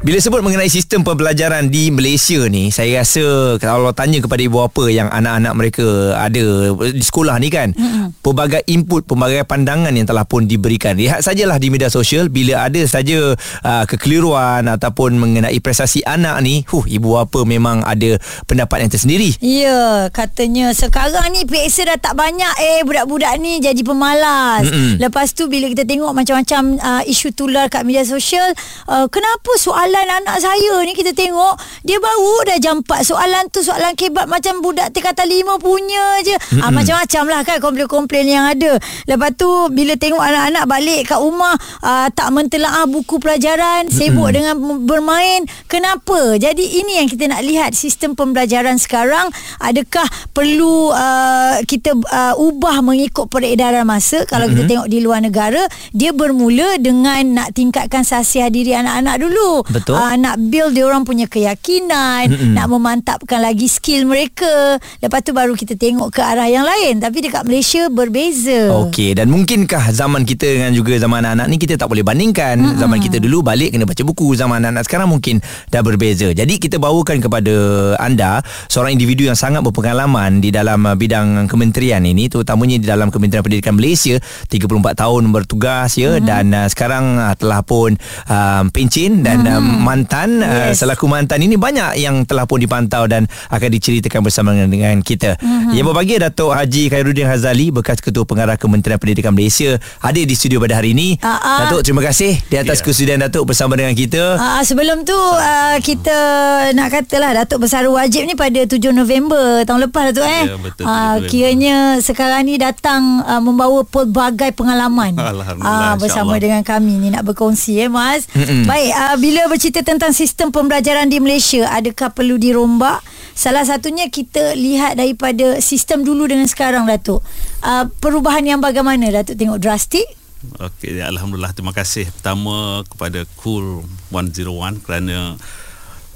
Bila sebut mengenai sistem pembelajaran di Malaysia ni, saya rasa kalau tanya kepada ibu bapa yang anak-anak mereka ada di sekolah ni kan, mm-hmm. pelbagai input, pelbagai pandangan yang telah pun diberikan. Lihat sajalah di media sosial bila ada saja uh, kekeliruan ataupun mengenai prestasi anak ni, huh, ibu bapa memang ada pendapat yang tersendiri. Ya, katanya sekarang ni PSA dah tak banyak eh budak-budak ni jadi pemalas. Mm-mm. Lepas tu bila kita tengok macam-macam uh, isu tular kat media sosial, uh, kenapa soal soalan anak saya ni kita tengok dia baru dah jam 4 soalan tu soalan kebat macam budak tingkatan 5 punya je mm-hmm. ah, macam-macam lah kan komplain-komplain yang ada lepas tu bila tengok anak-anak balik kat rumah ah, tak mentelaah buku pelajaran sibuk mm-hmm. dengan bermain kenapa jadi ini yang kita nak lihat sistem pembelajaran sekarang adakah perlu uh, kita uh, ubah mengikut peredaran masa kalau mm-hmm. kita tengok di luar negara dia bermula dengan nak tingkatkan sasiah diri anak-anak dulu Betul. Uh, nak build dia orang punya keyakinan, Mm-mm. nak memantapkan lagi skill mereka. Lepas tu baru kita tengok ke arah yang lain. Tapi dekat Malaysia berbeza. Okey, dan mungkinkah zaman kita dengan juga zaman anak-anak ni kita tak boleh bandingkan. Mm-mm. Zaman kita dulu balik kena baca buku, zaman anak-anak sekarang mungkin dah berbeza. Jadi kita bawakan kepada anda seorang individu yang sangat berpengalaman di dalam uh, bidang kementerian ini, terutamanya di dalam Kementerian Pendidikan Malaysia, 34 tahun bertugas ya mm-hmm. dan uh, sekarang uh, telah pun uh, pencin dan mm-hmm. um, mantan uh, yes. uh, selaku mantan ini banyak yang telah pun dipantau dan akan diceritakan bersama dengan, dengan kita. Uh-huh. Yang berbagi Datuk Haji Khairuddin Hazali bekas Ketua Pengarah Kementerian Pendidikan Malaysia ada di studio pada hari ini. Uh-huh. Datuk terima kasih di atas yeah. kesudian Datuk bersama dengan kita. Uh, sebelum tu uh, kita nak katalah Datuk bersara wajib ni pada 7 November tahun lepas Datuk eh. Ya betul. Uh, kiranya sekarang ni datang uh, membawa pelbagai pengalaman. Alhamdulillah uh, bersama dengan kami ni nak berkongsi eh Mas. Mm-mm. Baik uh, bila bercerita tentang sistem pembelajaran di Malaysia. Adakah perlu dirombak? Salah satunya kita lihat daripada sistem dulu dengan sekarang Datuk. Uh, perubahan yang bagaimana Datuk? Tengok drastik. Okey, Alhamdulillah. Terima kasih pertama kepada Cool 101 kerana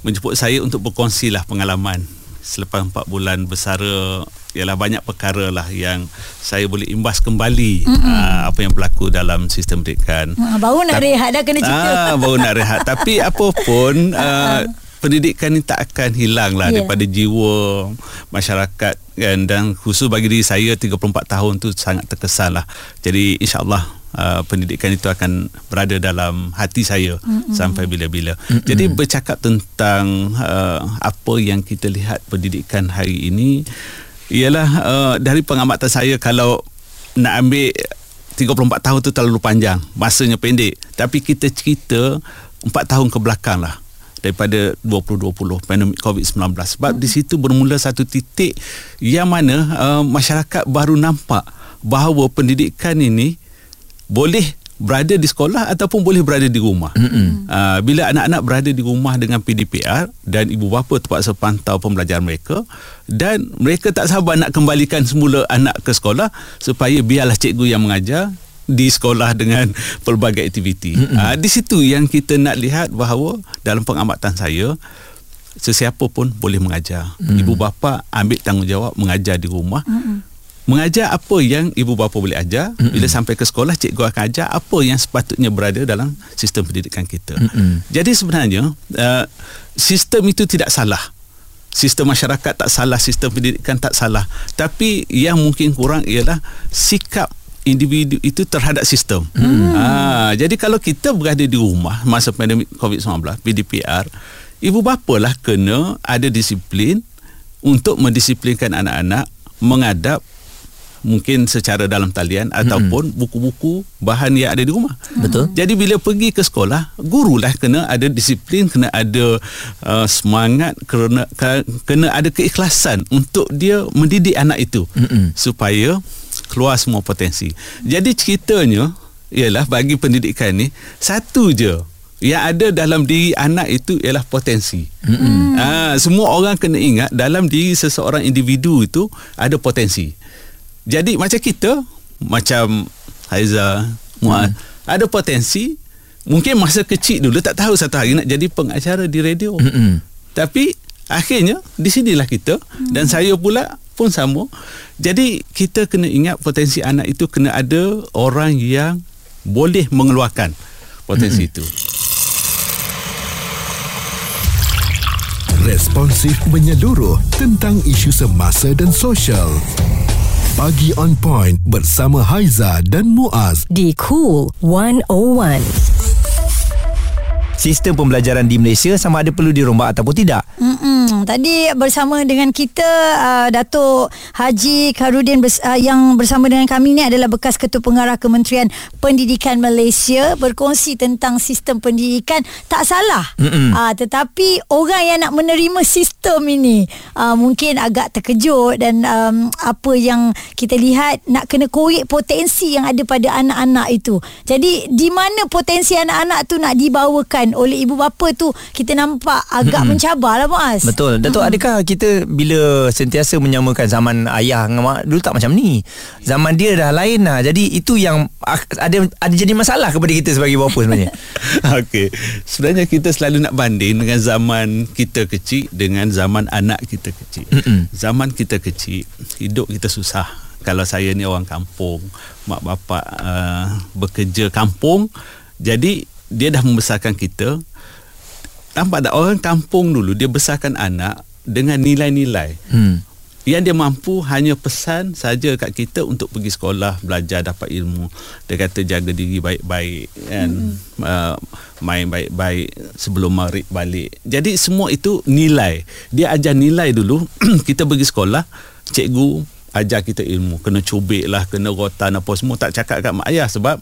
menjemput saya untuk berkongsilah pengalaman selepas 4 bulan bersara ialah banyak perkara lah yang saya boleh imbas kembali mm-hmm. uh, apa yang berlaku dalam sistem pendidikan. Uh, baru nak Ta- rehat dah kena cerita. Uh, baru nak rehat. Tapi apa pun uh, pendidikan ni tak akan hilang lah yeah. daripada jiwa masyarakat kan? dan khusus bagi diri saya 34 tahun tu sangat terkesan lah. Jadi insyaAllah uh, pendidikan itu akan berada dalam hati saya mm-hmm. sampai bila-bila. Mm-hmm. Jadi bercakap tentang uh, apa yang kita lihat pendidikan hari ini ialah uh, dari pengamatan saya kalau nak ambil 34 tahun tu terlalu panjang, masanya pendek. Tapi kita cerita 4 tahun ke belakang lah daripada 2020 pandemik COVID-19 sebab hmm. di situ bermula satu titik yang mana uh, masyarakat baru nampak bahawa pendidikan ini boleh berada di sekolah ataupun boleh berada di rumah. Mm-hmm. Uh, bila anak-anak berada di rumah dengan PDPR dan ibu bapa terpaksa pantau pembelajaran mereka dan mereka tak sabar nak kembalikan semula anak ke sekolah supaya biarlah cikgu yang mengajar di sekolah dengan pelbagai aktiviti. Mm-hmm. Uh, di situ yang kita nak lihat bahawa dalam pengamatan saya sesiapa pun boleh mengajar. Mm-hmm. Ibu bapa ambil tanggungjawab mengajar di rumah. Mm-hmm mengajar apa yang ibu bapa boleh ajar mm-hmm. bila sampai ke sekolah cikgu akan ajar apa yang sepatutnya berada dalam sistem pendidikan kita mm-hmm. jadi sebenarnya uh, sistem itu tidak salah sistem masyarakat tak salah sistem pendidikan tak salah tapi yang mungkin kurang ialah sikap individu itu terhadap sistem mm. ha, jadi kalau kita berada di rumah masa pandemik COVID-19 PDPR ibu bapa lah kena ada disiplin untuk mendisiplinkan anak-anak mengadap mungkin secara dalam talian hmm. ataupun buku-buku bahan yang ada di rumah. Betul. Jadi bila pergi ke sekolah, gurulah kena ada disiplin, kena ada uh, semangat, kena kena ada keikhlasan untuk dia mendidik anak itu hmm. supaya keluar semua potensi. Jadi ceritanya ialah bagi pendidikan ni satu je yang ada dalam diri anak itu ialah potensi. Hmm. Ha, semua orang kena ingat dalam diri seseorang individu itu ada potensi. Jadi macam kita Macam Haiza Muad hmm. Ada potensi Mungkin masa kecil dulu Tak tahu satu hari Nak jadi pengacara di radio hmm. Tapi Akhirnya Di sinilah kita hmm. Dan saya pula pun sama. Jadi kita kena ingat potensi anak itu kena ada orang yang boleh mengeluarkan potensi mm-hmm. itu. Responsif menyeluruh tentang isu semasa dan sosial. Pagi on point bersama Haiza dan Muaz di Cool 101 sistem pembelajaran di Malaysia sama ada perlu dirombak ataupun tidak. Mm-mm. Tadi bersama dengan kita uh, Datuk Haji Karudin bers- uh, yang bersama dengan kami ni adalah bekas Ketua Pengarah Kementerian Pendidikan Malaysia berkongsi tentang sistem pendidikan tak salah. Uh, tetapi orang yang nak menerima sistem ini uh, mungkin agak terkejut dan um, apa yang kita lihat nak kena korek potensi yang ada pada anak-anak itu. Jadi di mana potensi anak-anak tu nak dibawakan oleh ibu bapa tu kita nampak agak hmm. mencabar lah Muaz. Betul. Datuk hmm. adakah kita bila sentiasa menyamakan zaman ayah dengan mak dulu tak macam ni. Zaman dia dah lain lah. Jadi itu yang ada ada jadi masalah kepada kita sebagai bapa sebenarnya. Okey. Sebenarnya kita selalu nak banding dengan zaman kita kecil dengan zaman anak kita kecil. Mm-mm. Zaman kita kecil hidup kita susah. Kalau saya ni orang kampung, mak bapak uh, bekerja kampung, jadi dia dah membesarkan kita nampak tak? Orang kampung dulu dia besarkan anak dengan nilai-nilai. Hmm. yang dia mampu hanya pesan saja kat kita untuk pergi sekolah belajar dapat ilmu. Dia kata jaga diri baik-baik kan? Hmm. uh, main baik-baik sebelum maghrib balik. Jadi semua itu nilai. Dia ajar nilai dulu kita pergi sekolah cikgu ajar kita ilmu. Kena cubik lah kena rotan apa semua. Tak cakap kat mak ayah sebab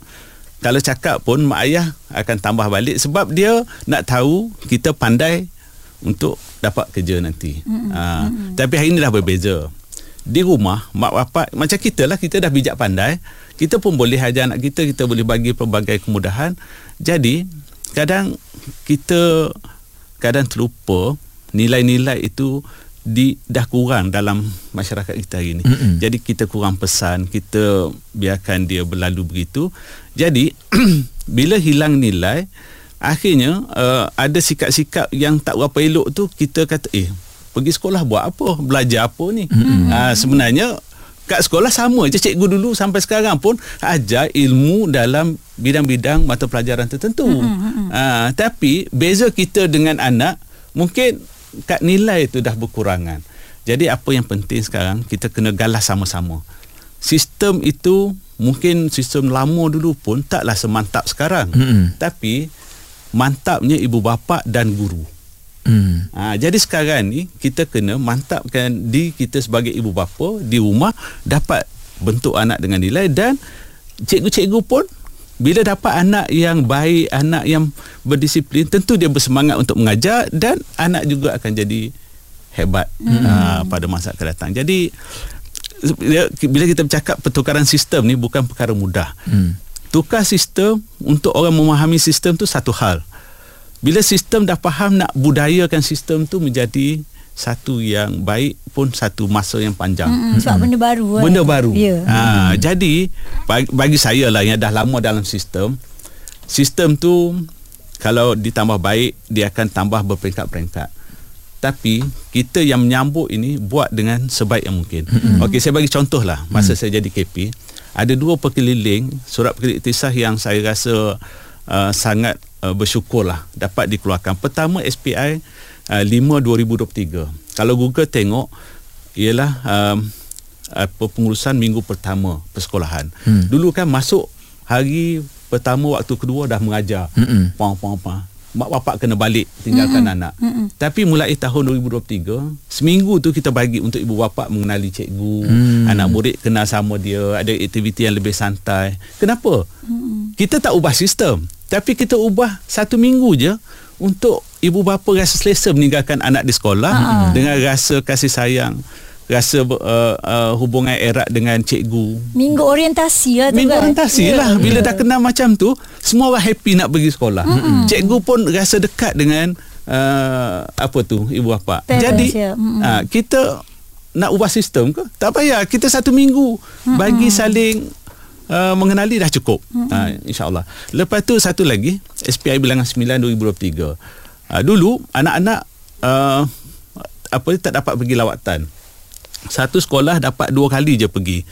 kalau cakap pun mak ayah akan tambah balik sebab dia nak tahu kita pandai untuk dapat kerja nanti. Mm-hmm. Ha, mm-hmm. Tapi hari ini dah berbeza. Di rumah, mak bapak macam kita lah, kita dah bijak pandai. Kita pun boleh ajar anak kita, kita boleh bagi pelbagai kemudahan. Jadi, kadang kita kadang terlupa nilai-nilai itu di dah kurang dalam masyarakat kita hari ini. Mm-hmm. Jadi kita kurang pesan, kita biarkan dia berlalu begitu. Jadi bila hilang nilai, akhirnya uh, ada sikap-sikap yang tak berapa elok tu kita kata eh pergi sekolah buat apa? Belajar apa ni? Mm-hmm. Uh, sebenarnya kat sekolah sama je cikgu dulu sampai sekarang pun ajar ilmu dalam bidang-bidang mata pelajaran tertentu. Mm-hmm. Uh, tapi beza kita dengan anak mungkin kad nilai itu dah berkurangan. Jadi apa yang penting sekarang kita kena galas sama-sama. Sistem itu mungkin sistem lama dulu pun taklah semantap sekarang. Mm-hmm. Tapi mantapnya ibu bapa dan guru. Mm. Ha, jadi sekarang ni kita kena mantapkan di kita sebagai ibu bapa di rumah dapat bentuk anak dengan nilai dan cikgu-cikgu pun bila dapat anak yang baik, anak yang berdisiplin, tentu dia bersemangat untuk mengajar dan anak juga akan jadi hebat hmm. uh, pada masa akan datang. Jadi bila kita bercakap pertukaran sistem ni bukan perkara mudah. Hmm. Tukar sistem untuk orang memahami sistem tu satu hal. Bila sistem dah faham nak budayakan sistem tu menjadi satu yang baik pun satu masa yang panjang. Mm-hmm. Sebab benda baru. Kan? Benda baru. Yeah. Ha, mm-hmm. Jadi bagi, bagi saya lah yang dah lama dalam sistem, sistem tu kalau ditambah baik dia akan tambah berperingkat-peringkat. Tapi kita yang menyambut ini buat dengan sebaik yang mungkin. Mm-hmm. Okey, saya bagi contoh lah masa mm. saya jadi KP, ada dua perkeliling surat perkeliling yang saya rasa uh, sangat uh, bersyukurlah dapat dikeluarkan. Pertama SPI uh, 5 2023. Kalau Google tengok ialah um, apa pengurusan minggu pertama persekolahan. Hmm. Dulu kan masuk hari pertama waktu kedua dah mengajar. Hmm. Pang pang pang. Mak bapak kena balik tinggalkan hmm. anak. Hmm. Tapi mulai tahun 2023, seminggu tu kita bagi untuk ibu bapa mengenali cikgu, hmm. anak murid kenal sama dia, ada aktiviti yang lebih santai. Kenapa? Hmm. Kita tak ubah sistem, tapi kita ubah satu minggu je untuk ibu bapa rasa selesa meninggalkan anak di sekolah uh-huh. dengan rasa kasih sayang rasa uh, uh, hubungan erat dengan cikgu minggu orientasi lah minggu kan? orientasi yeah. lah bila yeah. dah kenal macam tu semua orang happy nak pergi sekolah uh-huh. cikgu pun rasa dekat dengan uh, apa tu ibu bapa Parents, jadi yeah. uh-huh. uh, kita nak ubah sistem ke tak payah kita satu minggu uh-huh. bagi saling Uh, mengenali dah cukup mm-hmm. uh, insyaallah lepas tu satu lagi SPI bilangan 9 2023 uh, dulu anak-anak uh, apa tak dapat pergi lawatan satu sekolah dapat dua kali je pergi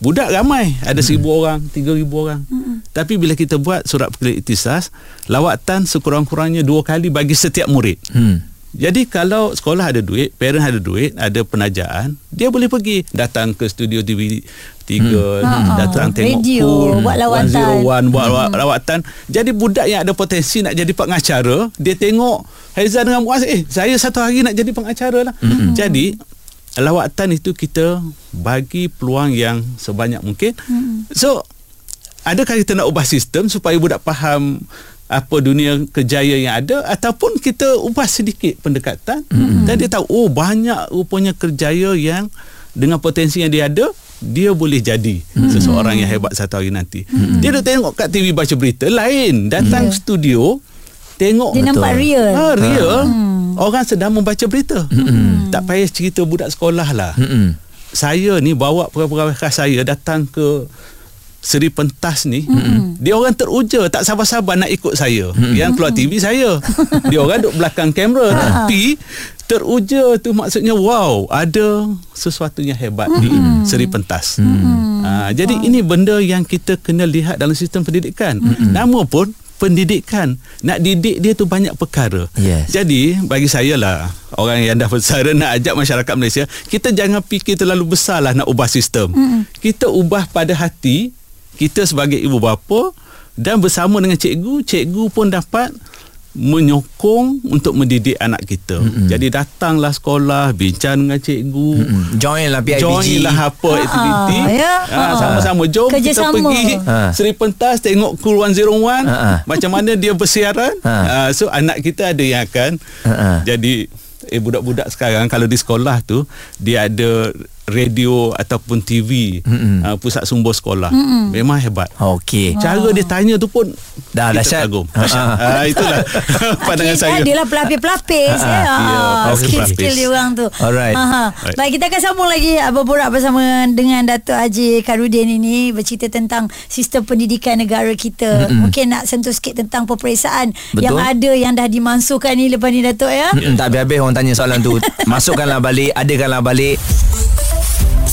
budak ramai ada seribu hmm. orang tiga ribu orang hmm. tapi bila kita buat surat ikhtisas lawatan sekurang-kurangnya dua kali bagi setiap murid hmm. Jadi kalau sekolah ada duit, parent ada duit, ada penajaan, dia boleh pergi datang ke studio TV 3, hmm. datang tengok Radio, pool, buat lawatan. 101, buat hmm. lawatan. Jadi budak yang ada potensi nak jadi pengacara, dia tengok Haizan dengan Muaz, eh saya satu hari nak jadi pengacara lah. Hmm. Jadi lawatan itu kita bagi peluang yang sebanyak mungkin. Hmm. So adakah kita nak ubah sistem supaya budak faham apa dunia kejayaan yang ada ataupun kita ubah sedikit pendekatan mm-hmm. dan dia tahu oh banyak rupanya kerjaya yang dengan potensi yang dia ada dia boleh jadi mm-hmm. seseorang yang hebat satu hari nanti mm-hmm. dia dah tengok kat TV baca berita lain datang yeah. studio tengok dia betul. nampak real ha, real mm. orang sedang membaca berita mm-hmm. tak payah cerita budak sekolah lah mm-hmm. saya ni bawa pegawai khas saya datang ke Seri Pentas ni mm-hmm. Dia orang teruja Tak sabar-sabar nak ikut saya mm-hmm. Yang keluar TV saya Dia orang duduk belakang kamera ah. Tapi Teruja tu maksudnya Wow Ada sesuatu yang hebat mm-hmm. Di Seri Pentas mm-hmm. uh, Jadi wow. ini benda yang kita Kena lihat dalam sistem pendidikan mm-hmm. Nama pun Pendidikan Nak didik dia tu banyak perkara yes. Jadi Bagi saya lah Orang yang dah bersara Nak ajak masyarakat Malaysia Kita jangan fikir terlalu besar lah Nak ubah sistem mm-hmm. Kita ubah pada hati kita sebagai ibu bapa dan bersama dengan cikgu, cikgu pun dapat menyokong untuk mendidik anak kita. Mm-hmm. Jadi datanglah sekolah, bincang dengan cikgu, mm-hmm. join lah PIBG. Join lah apa ha, aktiviti. Ya. Ha, sama-sama jom Kerja kita sama. pergi ha. Seri Pentas tengok Cool 101 ha. macam mana dia bersiaran. Ha. Ha, so anak kita ada yang akan ha. jadi eh budak-budak sekarang kalau di sekolah tu dia ada radio ataupun TV uh, pusat sumber sekolah Mm-mm. memang hebat. Okey. Cara wow. dia tanya tu pun dah dahsyat. uh, itulah pandangan okay, saya. Dia lah pelapis-pelapis ya. Yeah. Skill-skill dia orang tu. Alright. Right. Baik kita akan sambung lagi berborak bersama dengan Datuk Haji Karudin ini bercerita tentang sistem pendidikan negara kita. Mm-mm. Mungkin nak sentuh sikit tentang peperiksaan Betul. yang ada yang dah dimasukkan ni lepas ni Datuk ya. Mm-mm, tak habis-habis orang tanya soalan tu. Masukkanlah balik, adakanlah balik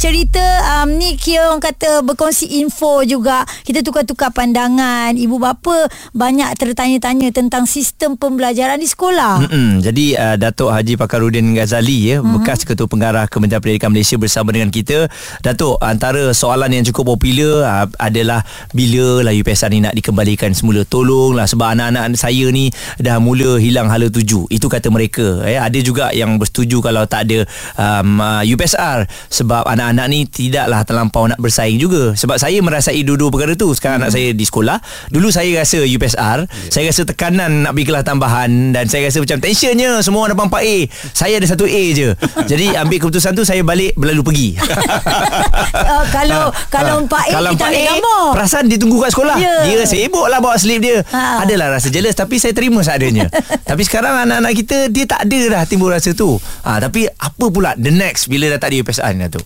cerita um, ni kira orang kata berkongsi info juga. Kita tukar-tukar pandangan. Ibu bapa banyak tertanya-tanya tentang sistem pembelajaran di sekolah. Mm-mm. jadi uh, Datuk Haji Pakarudin Ghazali ya uh-huh. bekas ketua pengarah Kementerian Pendidikan Malaysia bersama dengan kita. Datuk antara soalan yang cukup popular uh, adalah bila lah UPSR ni nak dikembalikan semula. Tolonglah sebab anak-anak saya ni dah mula hilang hala tuju. Itu kata mereka ya. Ada juga yang bersetuju kalau tak ada um, uh, UPSR sebab anak anak ni tidaklah terlampau nak bersaing juga. Sebab saya merasai dua-dua perkara tu. Sekarang hmm. anak saya di sekolah. Dulu saya rasa UPSR yeah. saya rasa tekanan nak pergi kelas tambahan. Dan saya rasa macam tensionnya semua orang dapat 4A saya ada satu A je. Jadi ambil keputusan tu saya balik berlalu pergi. Uh, kalau ha, kalau 4A ha. kalau kita 4A, gambar. perasaan dia tunggu kat sekolah. Yeah. dia sibuk lah bawa slip dia. Ha. adalah rasa jealous tapi saya terima seadanya. Tapi sekarang anak-anak kita dia tak ada dah timbul rasa tu. Ha, tapi apa pula the next bila dah tak ada UPSR ni tu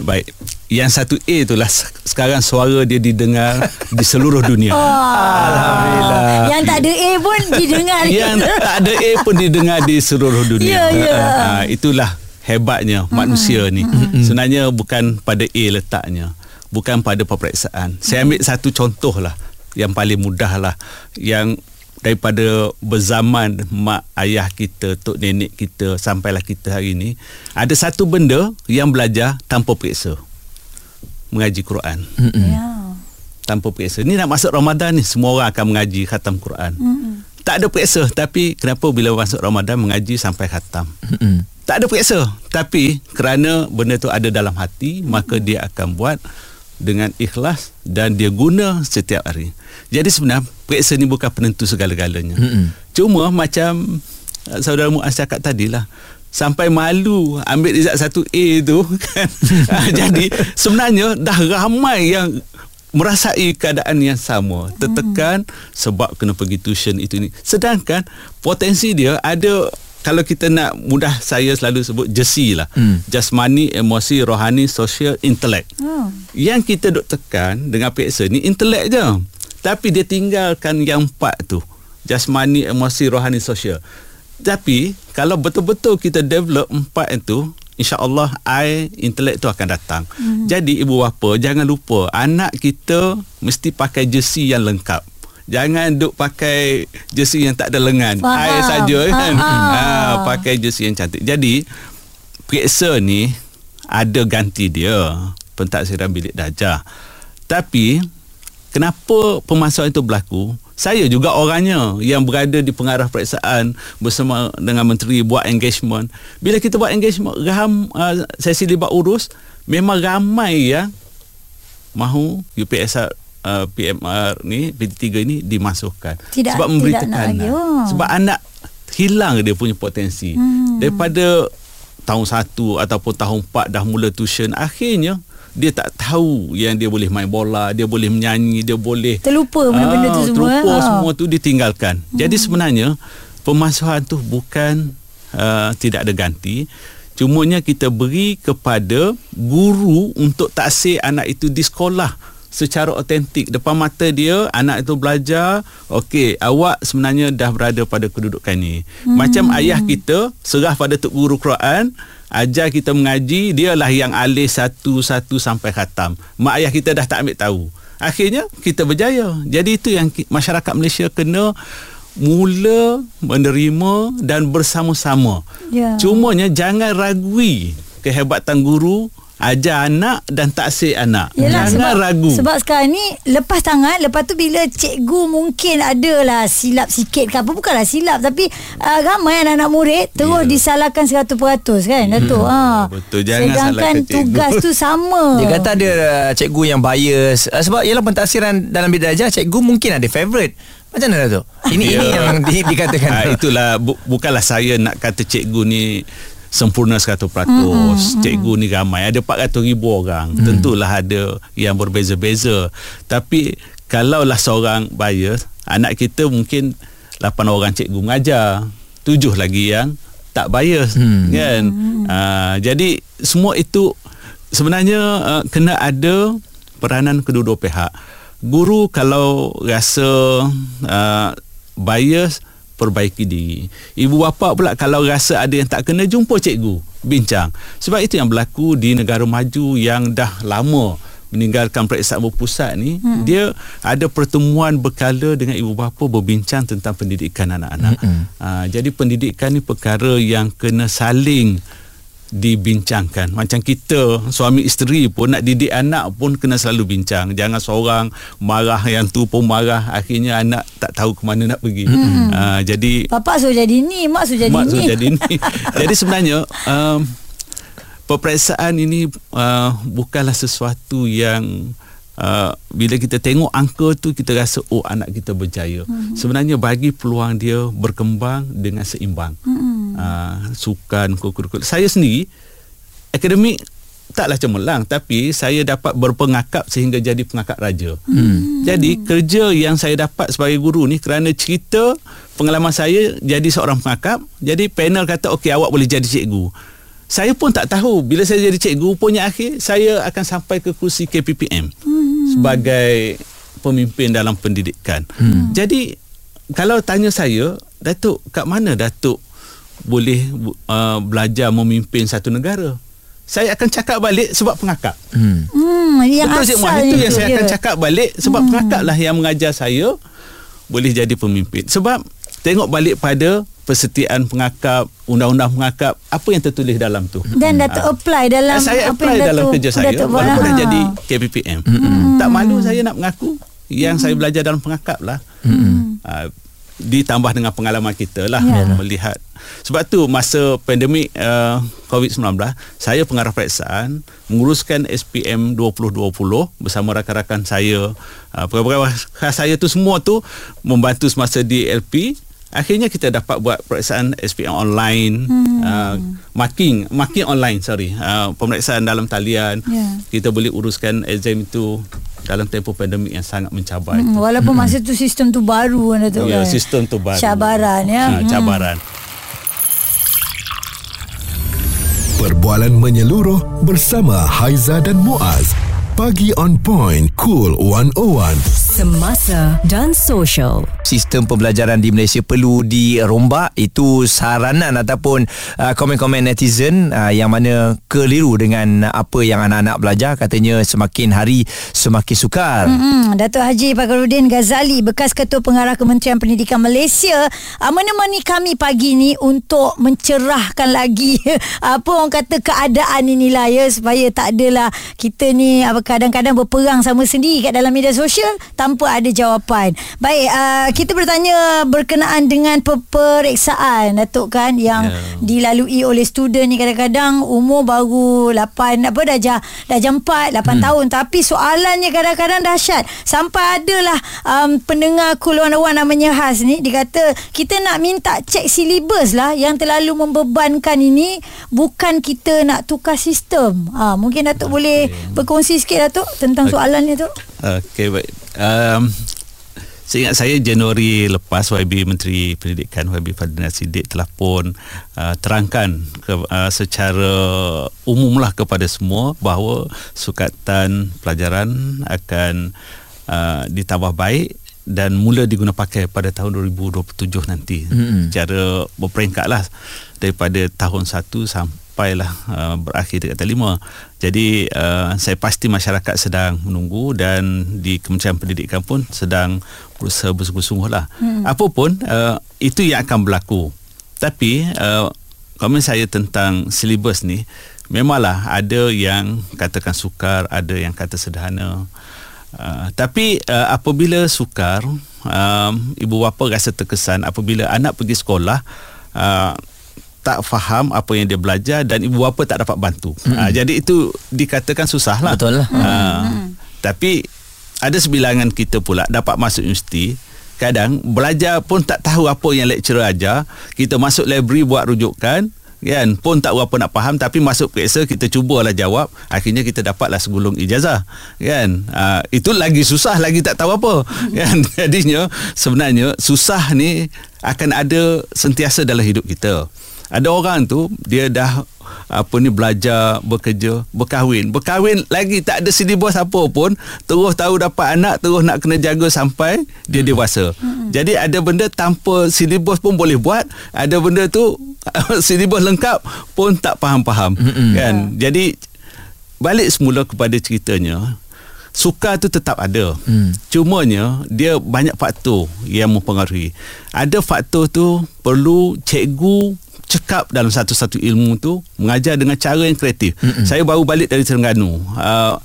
Baik. Yang satu A itulah sekarang suara dia didengar di seluruh dunia. Oh, Alhamdulillah. Yang tak ada A pun didengar. Yang tak ada A pun didengar di seluruh dunia. Ya, ya. Ha, itulah hebatnya manusia ni. Sebenarnya bukan pada A letaknya. Bukan pada peperiksaan. Saya ambil satu contoh lah. Yang paling mudah lah. Yang daripada berzaman mak ayah kita, tok nenek kita sampailah kita hari ini, ada satu benda yang belajar tanpa periksa. Mengaji Quran. Ya. Tanpa periksa. Ni nak masuk Ramadan ni semua orang akan mengaji khatam Quran. Mm-mm. Tak ada periksa tapi kenapa bila masuk Ramadan mengaji sampai khatam? Mm-mm. Tak ada periksa tapi kerana benda tu ada dalam hati Mm-mm. maka dia akan buat dengan ikhlas dan dia guna setiap hari. Jadi sebenarnya periksa ni bukan penentu segala-galanya. Mm-hmm. Cuma macam uh, saudara Muaz cakap tadi lah sampai malu ambil result satu A tu kan. Ah, jadi sebenarnya dah ramai yang merasai keadaan yang sama tertekan sebab kena pergi tuition itu ni sedangkan potensi dia ada kalau kita nak mudah saya selalu sebut jesi lah hmm. jasmani emosi rohani sosial intelek hmm. yang kita duk tekan dengan PXA ni intelek je Tapi dia tinggalkan yang empat tu. Jasmani, emosi, rohani, sosial. Tapi kalau betul-betul kita develop empat itu, insya-Allah I intelek tu akan datang. Hmm. Jadi ibu bapa jangan lupa anak kita mesti pakai jersey yang lengkap. Jangan duk pakai jersey yang tak ada lengan. Faham. I saja kan. Faham. Ha, pakai jersey yang cantik. Jadi periksa ni ada ganti dia pentaksiran bilik darjah. Tapi kenapa pemasukan itu berlaku? Saya juga orangnya yang berada di pengarah periksaan bersama dengan menteri buat engagement. Bila kita buat engagement, ram, uh, sesi libat urus, memang ramai yang mahu UPSR uh, PMR ni PT3 ni dimasukkan Tidak- sebab tidak memberi nak tekanan lagi. Oh. sebab anak hilang dia punya potensi hmm. daripada tahun 1 ataupun tahun 4 dah mula tuition akhirnya dia tak tahu yang dia boleh main bola, dia boleh menyanyi, dia boleh Terlupa benda-benda tu Ah, semua, Terlupa eh? semua tu ditinggalkan. Hmm. Jadi sebenarnya pemasuhan tu bukan uh, tidak ada ganti. Cumanya kita beri kepada guru untuk taksir anak itu di sekolah secara autentik. Depan mata dia anak itu belajar okey awak sebenarnya dah berada pada kedudukan ni. Hmm. macam ayah kita serah pada tok guru Quran ajar kita mengaji dialah yang alih satu-satu sampai khatam. Mak ayah kita dah tak ambil tahu. Akhirnya kita berjaya. Jadi itu yang masyarakat Malaysia kena mula menerima dan bersama-sama. Ya. cumanya jangan ragui kehebatan guru ajar anak dan taksir anak Yelah, jangan sebab, ragu Sebab sekarang ni lepas tangan, lepas tu bila cikgu mungkin adalah silap sikit ke apa, bukanlah silap tapi uh, ramai anak-anak murid terus Ya. disalahkan 100% kan Datuk. ha. betul. Jangan Sedangkan salahkan cikgu. tugas tu sama. Dia kata ada uh, cikgu yang bias uh, sebab ialah pentaksiran dalam bilik darjah cikgu mungkin ada favourite. Macam mana Datuk? Ini ini Ya. yang di, dikatakan. ha, itulah bu, bukanlah saya nak kata cikgu ni sempurna 100%. Mm-hmm. Cikgu ni ramai. Ada 400 ribu orang. Mm. Tentulah ada yang berbeza-beza. Tapi kalaulah seorang bias, anak kita mungkin 8 orang cikgu mengajar. 7 lagi yang tak bias. Mm. Kan? Uh, jadi semua itu sebenarnya uh, kena ada peranan kedua-dua pihak. Guru kalau rasa uh, bias perbaiki diri. Ibu bapa pula kalau rasa ada yang tak kena jumpa cikgu, bincang. Sebab itu yang berlaku di negara maju yang dah lama meninggalkan periksaan berpusat ni hmm. dia ada pertemuan berkala dengan ibu bapa berbincang tentang pendidikan anak-anak. Hmm. Uh, jadi pendidikan ni perkara yang kena saling dibincangkan macam kita suami isteri pun nak didik anak pun kena selalu bincang jangan seorang marah yang tu pun marah akhirnya anak tak tahu ke mana nak pergi hmm. uh, jadi Bapak suruh jadi ni, mak suruh jadi mak ni. suruh jadi ni jadi sebenarnya um, peperiksaan ini uh, bukanlah sesuatu yang Uh, bila kita tengok angka tu kita rasa oh anak kita berjaya. Mm-hmm. Sebenarnya bagi peluang dia berkembang dengan seimbang. Mm-hmm. Uh, sukan kurikulum. Saya sendiri akademik taklah cemerlang tapi saya dapat berpengakap sehingga jadi pengakap raja. Hmm. Jadi kerja yang saya dapat sebagai guru ni kerana cerita pengalaman saya jadi seorang pengakap, jadi panel kata okey awak boleh jadi cikgu. Saya pun tak tahu bila saya jadi cikgu punya akhir saya akan sampai ke kursi KPPM hmm. sebagai pemimpin dalam pendidikan. Hmm. Jadi kalau tanya saya, Datuk kat mana Datuk boleh uh, belajar memimpin satu negara? Saya akan cakap balik sebab pengakap. Hmm. Hmm, yang Betul asal itu yang saya dia. akan cakap balik sebab hmm. pengakap lah yang mengajar saya boleh jadi pemimpin. Sebab tengok balik pada persetiaan pengakap, undang-undang pengakap, apa yang tertulis dalam tu. Dan Datuk apply dalam Ah, saya apa apply yang dalam Datuk- kerja saya Datuk buat. walaupun dah Ha. jadi KPPM. Hmm. Tak malu saya nak mengaku yang saya belajar dalam pengakap lah. Hmm. Uh, ditambah dengan pengalaman kita lah Ya. melihat sebab tu masa pandemik uh, COVID-19 saya pengarah periksaan menguruskan SPM 2020 bersama rakan-rakan saya uh, pegawai saya tu semua tu membantu semasa di LP akhirnya kita dapat buat periksaan SPM online hmm. uh, marking marking online sorry uh, pemeriksaan dalam talian Ya. kita boleh uruskan exam itu dalam tempoh pandemik yang sangat mencabar Hmm, itu walaupun masa tu sistem tu baru kan Datuk Ya, kan. sistem tu baru. Cabaran ya. Ha, cabaran. Perbualan menyeluruh bersama Haiza dan Muaz. Pagi on point, cool 101. Semasa dan social. sistem pembelajaran di Malaysia perlu dirombak. Itu saranan ataupun uh, komen-komen netizen uh, yang mana keliru dengan apa yang anak-anak belajar. Katanya semakin hari semakin sukar. Hmm, Datuk Haji Fakhruddin Ghazali bekas Ketua Pengarah Kementerian Pendidikan Malaysia. Uh, menemani kami pagi ni untuk mencerahkan lagi apa orang kata keadaan inilah ya supaya tak adalah kita ni apa kadang-kadang berperang sama sendiri kat dalam media sosial tanpa ada jawapan. Baik, uh, kita bertanya berkenaan dengan peperiksaan Datuk kan yang Ya. dilalui oleh student ni kadang-kadang umur baru 8 apa dah jah dah jam 4 8 hmm. tahun tapi soalannya kadang-kadang dahsyat sampai adalah um, pendengar Kuluan Awan namanya Has ni dia kata kita nak minta cek silibus lah yang terlalu membebankan ini bukan kita nak tukar sistem ha, mungkin Datuk okay. boleh berkongsi sikit Datuk tentang okay. soalan ni tu Okey baik. Um, Seingat saya Januari lepas YB Menteri Pendidikan YB Fadlina Sidik telah pun uh, terangkan ke, uh, secara umumlah kepada semua bahawa sukatan pelajaran akan uh, ditambah baik dan mula diguna pakai pada tahun 2027 nanti Mm-mm. secara berperingkat lah daripada tahun 1 sampailah uh, berakhir dekat tahun 5 jadi uh, saya pasti masyarakat sedang menunggu dan di Kementerian Pendidikan pun sedang berusaha bersungguh-sungguh lah hmm. apapun uh, itu yang akan berlaku. Tapi uh, komen saya tentang silibus ni memanglah ada yang katakan sukar ada yang kata sederhana. Uh, tapi uh, apabila sukar um, ibu bapa rasa terkesan apabila anak pergi sekolah uh, tak faham apa yang dia belajar dan ibu bapa tak dapat bantu. Mm-hmm. Uh, jadi itu dikatakan susah lah. Betul lah. Uh, mm-hmm. Tapi ada sebilangan kita pula dapat masuk universiti kadang belajar pun tak tahu apa yang lecturer ajar kita masuk library buat rujukan kan pun tak berapa nak faham tapi masuk periksa kita cubalah jawab akhirnya kita dapatlah segulung ijazah kan uh, itu lagi susah lagi tak tahu apa kan jadinya sebenarnya susah ni akan ada sentiasa dalam hidup kita ada orang tu dia dah apa ni belajar bekerja berkahwin berkahwin lagi tak ada silibus apa pun terus tahu dapat anak terus nak kena jaga sampai dia dewasa hmm. jadi ada benda tanpa silibus pun boleh buat ada benda tu silibus lengkap pun tak faham-faham hmm. kan jadi balik semula kepada ceritanya Sukar tu tetap ada. Hmm. Cumanya dia banyak faktor yang mempengaruhi. Ada faktor tu perlu cikgu cekap dalam satu-satu ilmu tu mengajar dengan cara yang kreatif. Mm-mm. Saya baru balik dari Terengganu. Uh,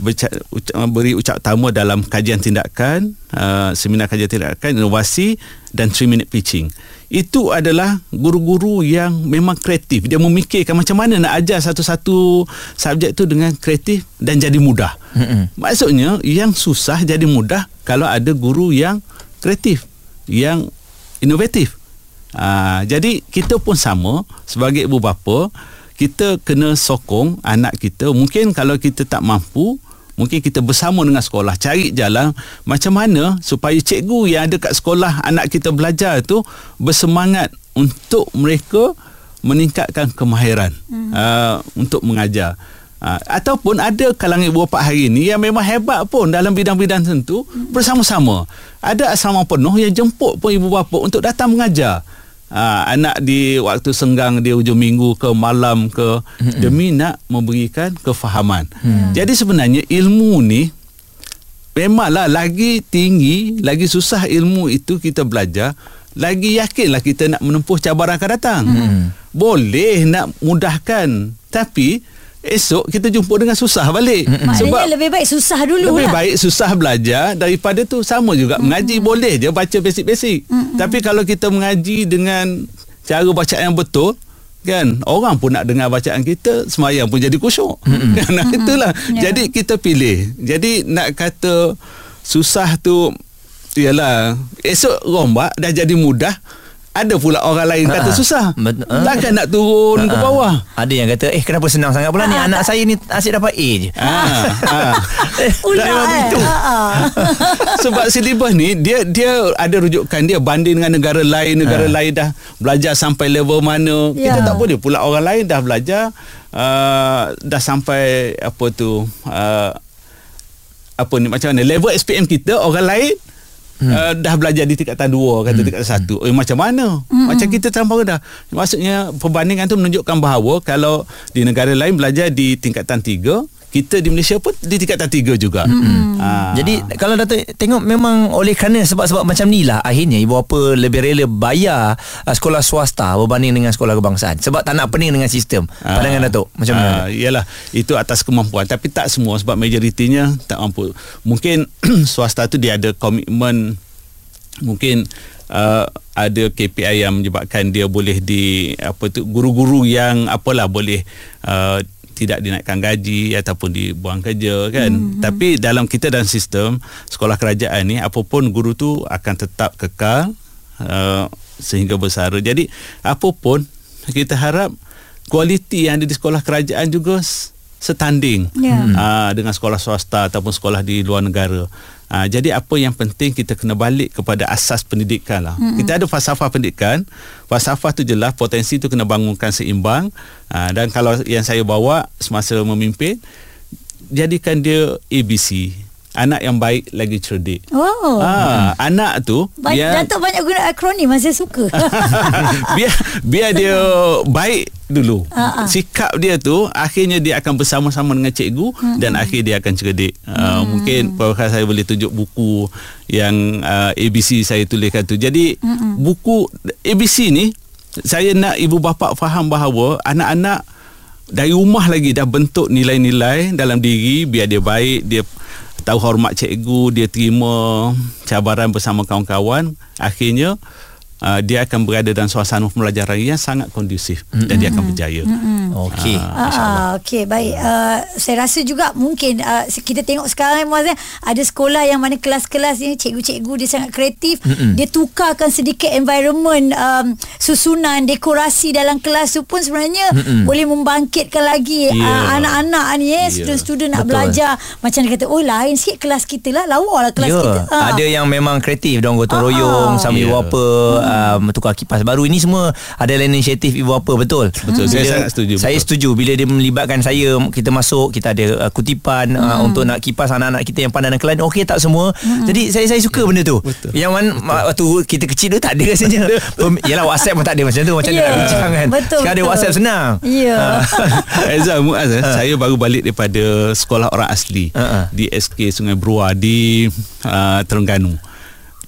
Beca, uca, beri ucap tamu dalam kajian tindakan uh, seminar kajian tindakan inovasi dan 3 minute pitching itu adalah guru-guru yang memang kreatif dia memikirkan macam mana nak ajar satu-satu subjek tu dengan kreatif dan jadi mudah mm-hmm. maksudnya yang susah jadi mudah kalau ada guru yang kreatif yang inovatif uh, jadi kita pun sama sebagai ibu bapa kita kena sokong anak kita mungkin kalau kita tak mampu mungkin kita bersama dengan sekolah cari jalan macam mana supaya cikgu yang ada kat sekolah anak kita belajar tu bersemangat untuk mereka meningkatkan kemahiran hmm. uh, untuk mengajar Uh, ataupun ada kalangan ibu bapa hari ini yang memang hebat pun dalam bidang-bidang tertentu hmm. bersama-sama. Ada asrama penuh yang jemput pun ibu bapa untuk datang mengajar. Uh, anak di waktu senggang dia hujung minggu ke malam ke hmm. demi nak memberikan kefahaman. Hmm. Jadi sebenarnya ilmu ni memanglah lagi tinggi, lagi susah ilmu itu kita belajar, lagi yakinlah kita nak menempuh cabaran akan datang. Hmm. Boleh nak mudahkan tapi esok kita jumpa dengan susah balik. Maknanya Sebab lebih baik susah dulu lebih lah. baik susah belajar daripada tu sama juga mm-hmm. mengaji boleh je baca basic-basic. Mm-hmm. Tapi kalau kita mengaji dengan cara bacaan yang betul kan orang pun nak dengar bacaan kita semayang pun jadi kusyuk. Mm-hmm. Kan mm-hmm. itulah. Yeah. Jadi kita pilih. Jadi nak kata susah tu ialah esok rombak dah jadi mudah ada pula orang lain kata Ha-ha. susah. Bet- ha. Takkan nak turun ke Ha-ha. bawah. Ada yang kata Eh kenapa senang sangat pula ni Anak saya ni asyik dapat A je Ah, ah. Eh, Ular memang eh. begitu. Ha, ha. Sebab silibus ni dia dia ada rujukan dia banding dengan negara lain negara Ha. lain dah belajar sampai level mana Ya. kita tak boleh pula orang lain dah belajar uh, dah sampai apa tu uh, apa ni macam mana level SPM kita orang lain Hmm. Uh, dah belajar di tingkatan dua kata hmm. tingkatan satu eh, macam mana hmm. macam kita terlampau dah maksudnya perbandingan tu menunjukkan bahawa kalau di negara lain belajar di tingkatan tiga kita di Malaysia pun di tingkatan tiga juga. Hmm. Ha. Jadi kalau Datuk tengok memang oleh kerana sebab-sebab macam ni lah akhirnya ibu bapa lebih rela bayar uh, sekolah swasta berbanding dengan sekolah kebangsaan. Sebab tak nak pening dengan sistem. Ha. Pandangan Datuk macam ha. mana? Yalah itu atas kemampuan tapi tak semua sebab majoritinya tak mampu. Mungkin swasta tu dia ada komitmen mungkin uh, ada KPI yang menyebabkan dia boleh di apa tu guru-guru yang apalah boleh uh, tidak dinaikkan gaji ataupun dibuang kerja kan mm-hmm. tapi dalam kita dan sistem sekolah kerajaan ni apapun guru tu akan tetap kekal uh, sehingga bersara jadi apapun kita harap kualiti yang ada di sekolah kerajaan juga setanding yeah. uh, dengan sekolah swasta ataupun sekolah di luar negara Ha, jadi apa yang penting kita kena balik kepada asas pendidikan lah. Mm-hmm. Kita ada falsafah pendidikan. Falsafah tu jelas potensi tu kena bangunkan seimbang. Ha, dan kalau yang saya bawa semasa memimpin, jadikan dia ABC anak yang baik lagi cerdik. Oh. Ha, anak tu baik, biar Datuk banyak guna akronim saya suka. biar biar dia baik dulu. Uh-uh. Sikap dia tu akhirnya dia akan bersama-sama dengan cikgu uh-huh. dan akhir dia akan cerdik. Uh, uh-huh. mungkin perkara saya boleh tunjuk buku yang uh, ABC saya tuliskan tu. Jadi uh-huh. buku ABC ni saya nak ibu bapa faham bahawa anak-anak dari rumah lagi dah bentuk nilai-nilai dalam diri biar dia baik, dia tahu hormat cikgu dia terima cabaran bersama kawan-kawan. Akhirnya uh, dia akan berada dalam suasana pembelajaran yang sangat kondusif mm-hmm. dan dia akan berjaya. Mm-hmm. Okey. Uh, okey, baik. Uh, saya rasa juga mungkin uh, kita tengok sekarang Muaz ada sekolah yang mana kelas-kelas ni cikgu-cikgu dia sangat kreatif. Mm-hmm. Dia tukarkan sedikit environment um, susunan dekorasi dalam kelas tu pun sebenarnya mm-hmm. boleh membangkitkan lagi yeah. uh, anak-anak ni eh yeah. student-student nak Betul. belajar macam dia kata oh lain sikit kelas kita lah lawa lah kelas yeah. kita. Uh. Ada yang memang kreatif dong gotong royong uh-huh. sambil yeah. apa um, tukar kipas baru ini semua adalah inisiatif ibu bapa betul. Betul. Hmm. Saya sangat setuju. Saya betul. setuju bila dia melibatkan saya kita masuk kita ada uh, kutipan uh, hmm. uh, untuk nak kipas anak-anak kita yang pandai dan kelana okey tak semua. Hmm. Jadi saya saya suka benda tu. Betul. Yang mana waktu kita kecil tu tak ada rasanya. Yalah WhatsApp pun tak ada macam tu macam yeah. nak bincang kan. Betul, Sekarang betul. ada WhatsApp senang. Ya. Yeah. Ezra Muaz uh. saya baru balik daripada sekolah orang asli uh-uh. di SK Sungai Berua di uh, Terengganu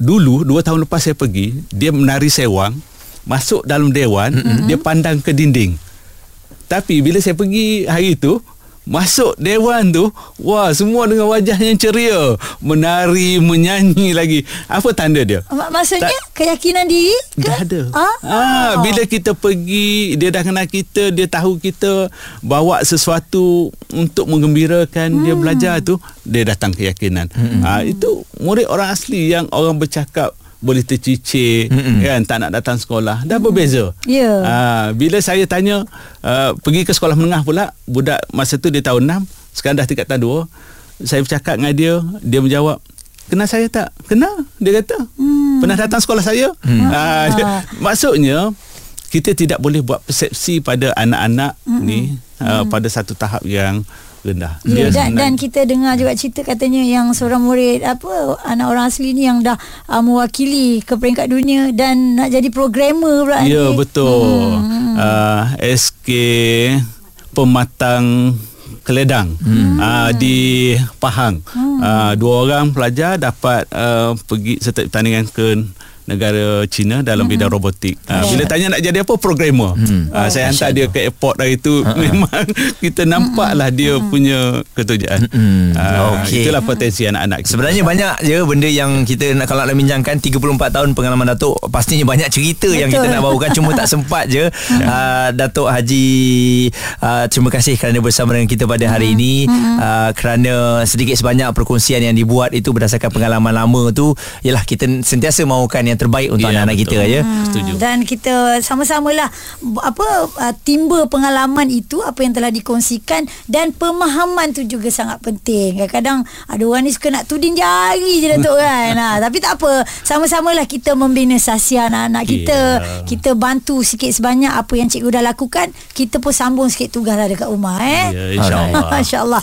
dulu dua tahun lepas saya pergi dia menari sewang masuk dalam dewan mm-hmm. dia pandang ke dinding tapi bila saya pergi hari itu Masuk dewan tu Wah semua dengan wajah yang ceria Menari Menyanyi lagi Apa tanda dia? Maksudnya tak, Keyakinan diri ke? Dah ada ah? Ah, Bila kita pergi Dia dah kenal kita Dia tahu kita Bawa sesuatu Untuk menggembirakan hmm. Dia belajar tu Dia datang keyakinan hmm. ah, Itu murid orang asli Yang orang bercakap boleh tercicir Mm-mm. kan tak nak datang sekolah dah berbeza ya yeah. uh, bila saya tanya uh, pergi ke sekolah menengah pula budak masa tu dia tahun 6 sekarang dah tingkatan 2 saya bercakap dengan dia dia menjawab kenal saya tak kenal dia kata hmm. pernah datang sekolah saya hmm. uh, dia, maksudnya kita tidak boleh buat persepsi pada anak-anak mm ni uh, mm. pada satu tahap yang rendah. Ya, dan, dan kita dengar juga cerita katanya yang seorang murid apa anak orang asli ni yang dah uh, mewakili ke peringkat dunia dan nak jadi programmer pula Ya ni. betul. Hmm. Uh, SK pematang keledang hmm. uh, di Pahang. Hmm. Uh, dua orang pelajar dapat uh, pergi serta pertandingan ke negara China dalam bidang hmm. robotik. Uh, bila tanya nak jadi apa programmer. Hmm. Uh, saya hantar dia ke airport dari itu uh-huh. memang kita nampaklah dia uh-huh. punya ketujuan. Uh-huh. Uh, okay. Itulah potensi anak-anak. Kita. Sebenarnya banyak je benda yang kita nak kalau nak bincangkan 34 tahun pengalaman Datuk pastinya banyak cerita Betul. yang kita nak bawakan cuma tak sempat je. Uh, Datuk Haji uh, terima kasih kerana bersama dengan kita pada hari uh-huh. ini uh, kerana sedikit sebanyak perkongsian yang dibuat itu berdasarkan pengalaman lama tu ialah kita sentiasa mahukan yang terbaik untuk ya, anak-anak kita ya. Hmm. Setuju. Dan kita sama-samalah apa uh, timba pengalaman itu apa yang telah dikongsikan dan pemahaman tu juga sangat penting. Kadang-kadang ada orang ni suka nak tuding jari je Datuk kan. Ha, tapi tak apa. Sama-samalah kita membina sasi anak-anak kita. Yeah. Kita bantu sikit sebanyak apa yang cikgu dah lakukan. Kita pun sambung sikit tugas lah dekat rumah eh. Ya, insya-Allah. Masya-Allah.